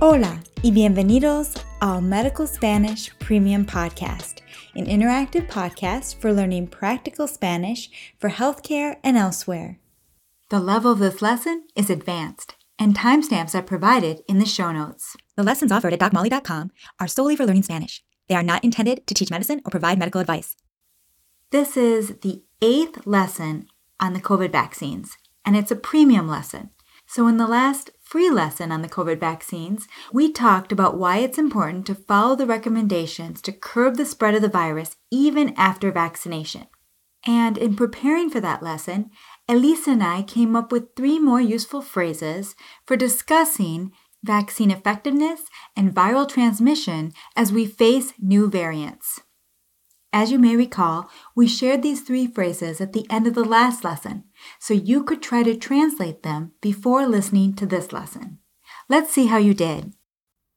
Hola y bienvenidos al Medical Spanish Premium Podcast, an interactive podcast for learning practical Spanish for healthcare and elsewhere. The level of this lesson is advanced, and timestamps are provided in the show notes. The lessons offered at DocMolly.com are solely for learning Spanish. They are not intended to teach medicine or provide medical advice. This is the eighth lesson on the COVID vaccines, and it's a premium lesson. So, in the last free lesson on the COVID vaccines, we talked about why it's important to follow the recommendations to curb the spread of the virus even after vaccination. And in preparing for that lesson, Elisa and I came up with three more useful phrases for discussing vaccine effectiveness and viral transmission as we face new variants. As you may recall, we shared these three phrases at the end of the last lesson, so you could try to translate them before listening to this lesson. Let's see how you did.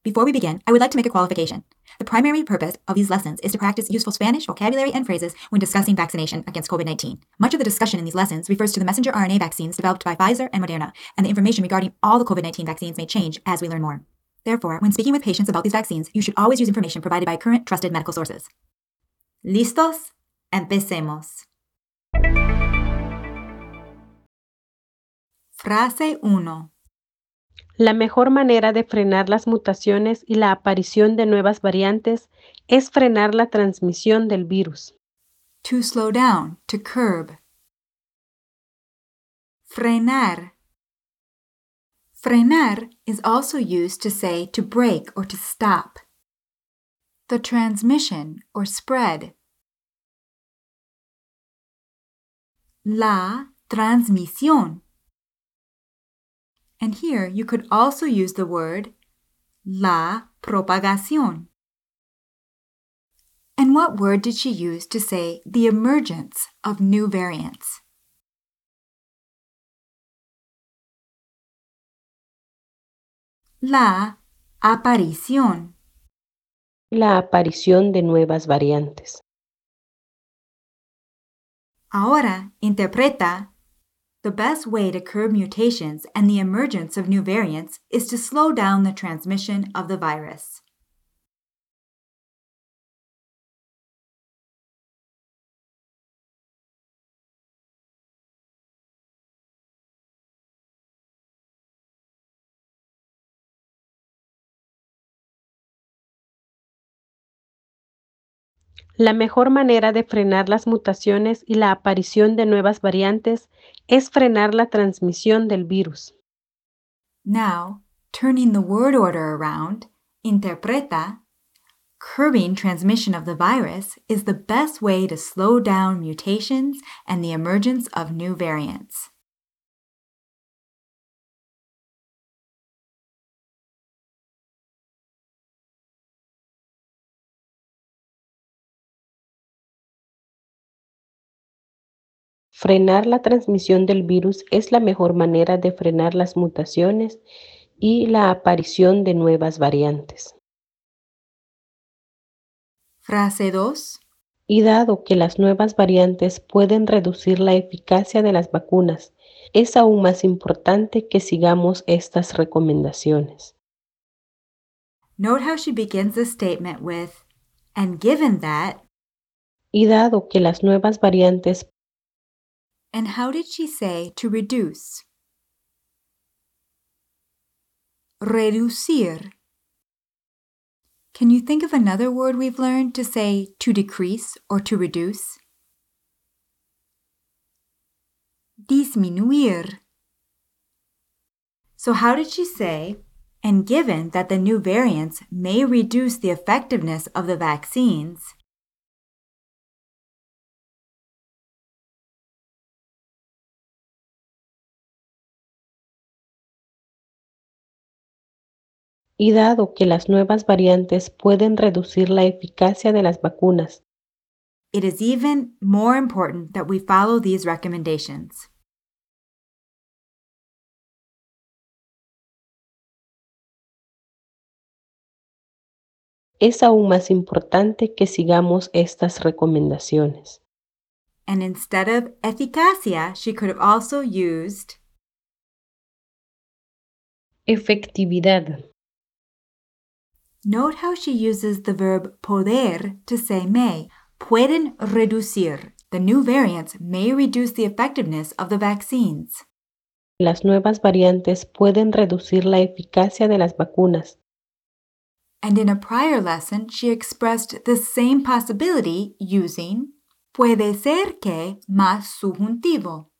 Before we begin, I would like to make a qualification. The primary purpose of these lessons is to practice useful Spanish vocabulary and phrases when discussing vaccination against COVID 19. Much of the discussion in these lessons refers to the messenger RNA vaccines developed by Pfizer and Moderna, and the information regarding all the COVID 19 vaccines may change as we learn more. Therefore, when speaking with patients about these vaccines, you should always use information provided by current trusted medical sources. ¿Listos? Empecemos. Frase 1. La mejor manera de frenar las mutaciones y la aparición de nuevas variantes es frenar la transmisión del virus. To slow down, to curb. Frenar. Frenar is also used to say to break or to stop. The transmission or spread. La transmisión. And here you could also use the word la propagación. And what word did she use to say the emergence of new variants? La aparición. La aparición de nuevas variantes. Ahora interpreta the best way to curb mutations and the emergence of new variants is to slow down the transmission of the virus. La mejor manera de frenar las mutaciones y la aparición de nuevas variantes es frenar la transmisión del virus. Now, turning the word order around, interpreta, curbing transmission of the virus is the best way to slow down mutations and the emergence of new variants. Frenar la transmisión del virus es la mejor manera de frenar las mutaciones y la aparición de nuevas variantes. Frase 2. Y dado que las nuevas variantes pueden reducir la eficacia de las vacunas, es aún más importante que sigamos estas recomendaciones. Note how she begins the statement with, and given that, Y dado que las nuevas variantes and how did she say to reduce? Reducir. Can you think of another word we've learned to say to decrease or to reduce? Disminuir. So, how did she say, and given that the new variants may reduce the effectiveness of the vaccines, y dado que las nuevas variantes pueden reducir la eficacia de las vacunas, it is even more important that we follow these recommendations. es aún más importante que sigamos estas recomendaciones. And instead of eficacia, she could have also used Efectividad. Note how she uses the verb poder to say may. Pueden reducir. The new variants may reduce the effectiveness of the vaccines. Las nuevas variantes pueden reducir la eficacia de las vacunas. And in a prior lesson, she expressed the same possibility using puede ser que más subjuntivo.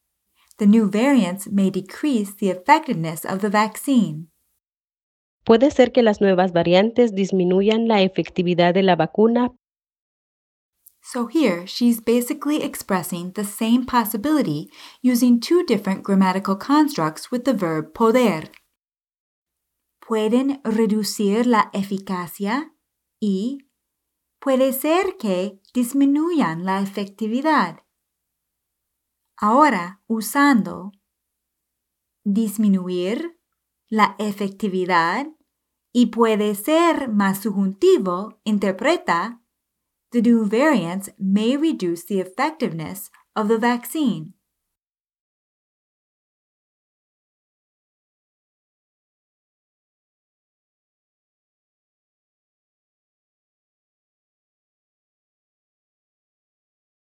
The new variants may decrease the effectiveness of the vaccine. Puede ser que las nuevas variantes disminuyan la efectividad de la vacuna. So here, she's basically expressing the same possibility using two different grammatical constructs with the verb poder. Pueden reducir la eficacia y puede ser que disminuyan la efectividad. Ahora, usando disminuir la efectividad y puede ser más subjuntivo, interpreta, the new variants may reduce the effectiveness of the vaccine.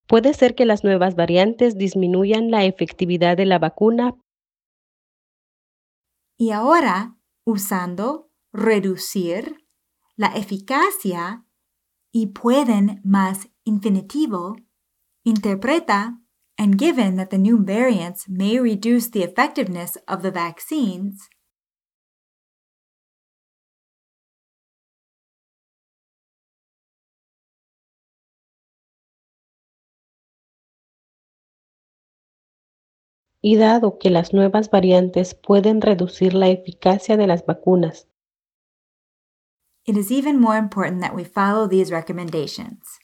Puede ser que las nuevas variantes disminuyan la efectividad de la vacuna. Y ahora, usando reducir la eficacia y pueden más infinitivo, interpreta, and given that the new variants may reduce the effectiveness of the vaccines, y dado que las nuevas variantes pueden reducir la eficacia de las vacunas. It is even more important that we follow these recommendations.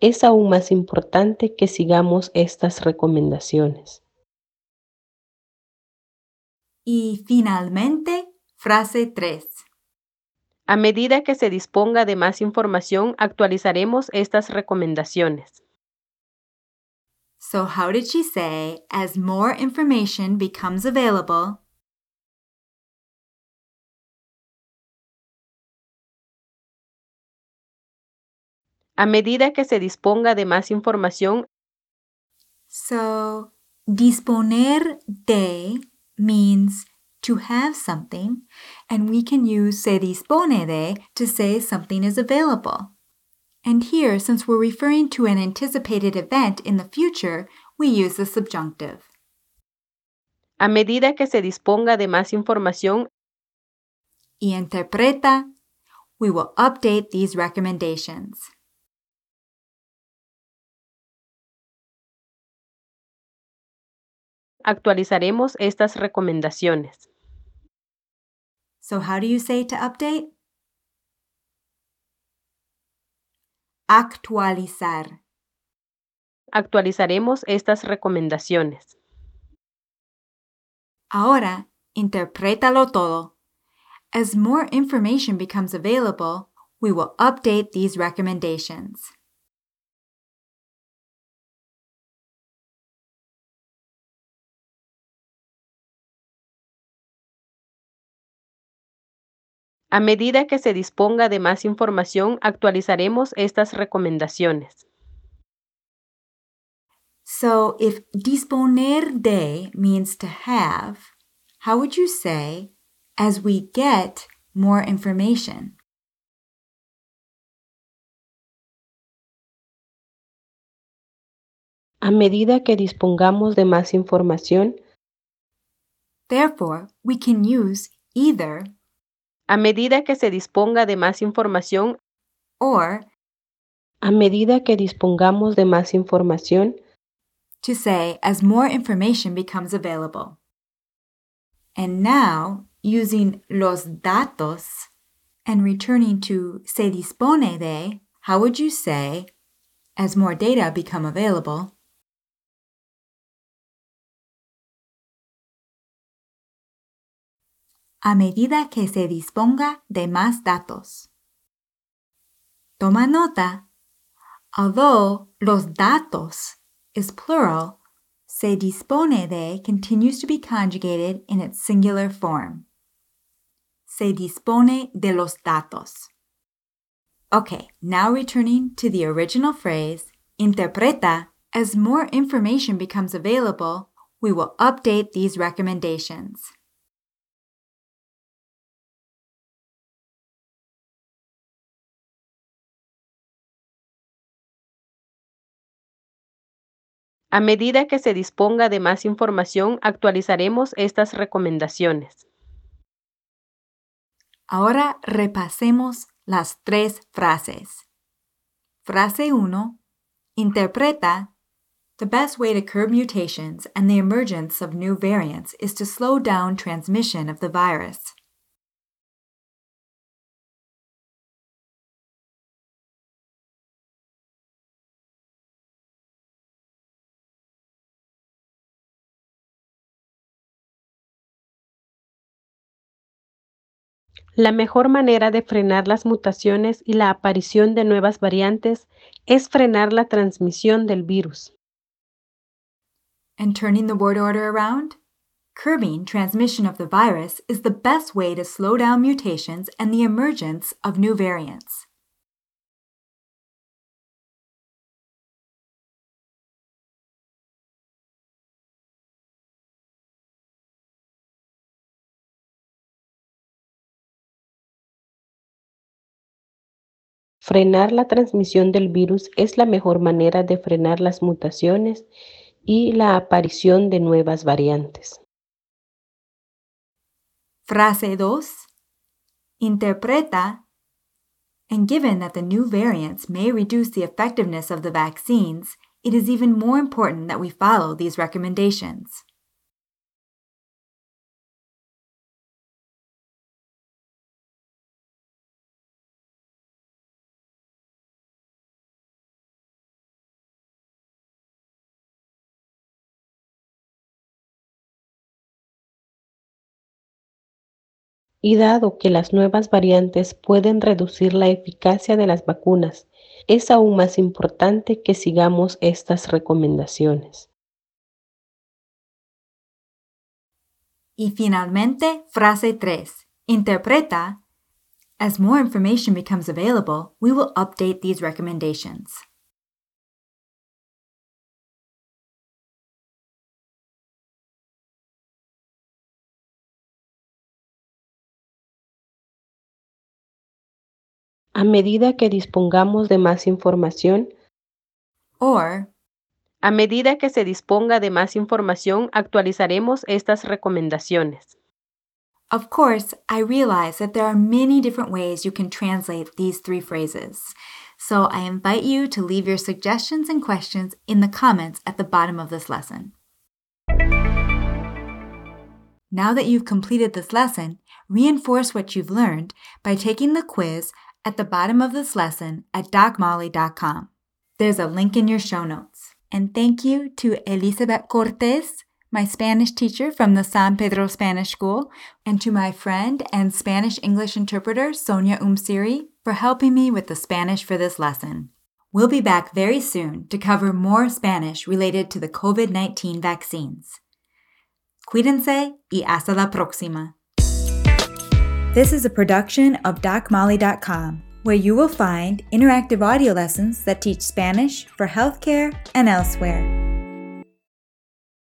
Es aún más importante que sigamos estas recomendaciones. Y finalmente, frase 3. A medida que se disponga de más información, actualizaremos estas recomendaciones. So, how did she say, as more information becomes available, A medida que se disponga de más información, So, disponer de means to have something, and we can use se dispone de to say something is available. And here, since we're referring to an anticipated event in the future, we use the subjunctive. a medida que se disponga de más información, Y interpreta, we will update these recommendations. actualizaremos estas recomendaciones. So, how do you say to update? Actualizar. Actualizaremos estas recomendaciones. Ahora, interprétalo todo. As more information becomes available, we will update these recommendations. A medida que se disponga de más información, actualizaremos estas recomendaciones. So, if disponer de means to have, how would you say, as we get more information? A medida que dispongamos de más información, Therefore, we can use either a medida que se disponga de más información, or a medida que dispongamos de más información, to say as more information becomes available. And now, using los datos and returning to se dispone de, how would you say as more data become available? A medida que se disponga de más datos. Toma nota. Although los datos is plural, se dispone de continues to be conjugated in its singular form. Se dispone de los datos. Okay, now returning to the original phrase, interpreta, as more information becomes available, we will update these recommendations. A medida que se disponga de más información, actualizaremos estas recomendaciones. Ahora repasemos las tres frases. Frase 1. Interpreta. The best way to curb mutations and the emergence of new variants is to slow down transmission of the virus. La mejor manera de frenar las mutaciones y la aparición de nuevas variantes es frenar la transmisión del virus. And turning the word order around? Curbing transmission of the virus is the best way to slow down mutations and the emergence of new variants. Frenar la transmisión del virus es la mejor manera de frenar las mutaciones y la aparición de nuevas variantes. Frase 2. Interpreta. And given that the new variants may reduce the effectiveness of the vaccines, it is even more important that we follow these recommendations. Y dado que las nuevas variantes pueden reducir la eficacia de las vacunas, es aún más importante que sigamos estas recomendaciones. Y finalmente, frase 3. Interpreta. As more information becomes available, we will update these recommendations. A medida que dispongamos de más información, Or, a medida que se disponga de más información, actualizaremos estas recomendaciones. Of course, I realize that there are many different ways you can translate these three phrases. So I invite you to leave your suggestions and questions in the comments at the bottom of this lesson. Now that you've completed this lesson, reinforce what you've learned by taking the quiz at the bottom of this lesson at docmolly.com. There's a link in your show notes. And thank you to Elizabeth Cortes, my Spanish teacher from the San Pedro Spanish School, and to my friend and Spanish English interpreter, Sonia Umsiri, for helping me with the Spanish for this lesson. We'll be back very soon to cover more Spanish related to the COVID 19 vaccines. Cuídense y hasta la próxima. This is a production of DocMolly.com, where you will find interactive audio lessons that teach Spanish for healthcare and elsewhere.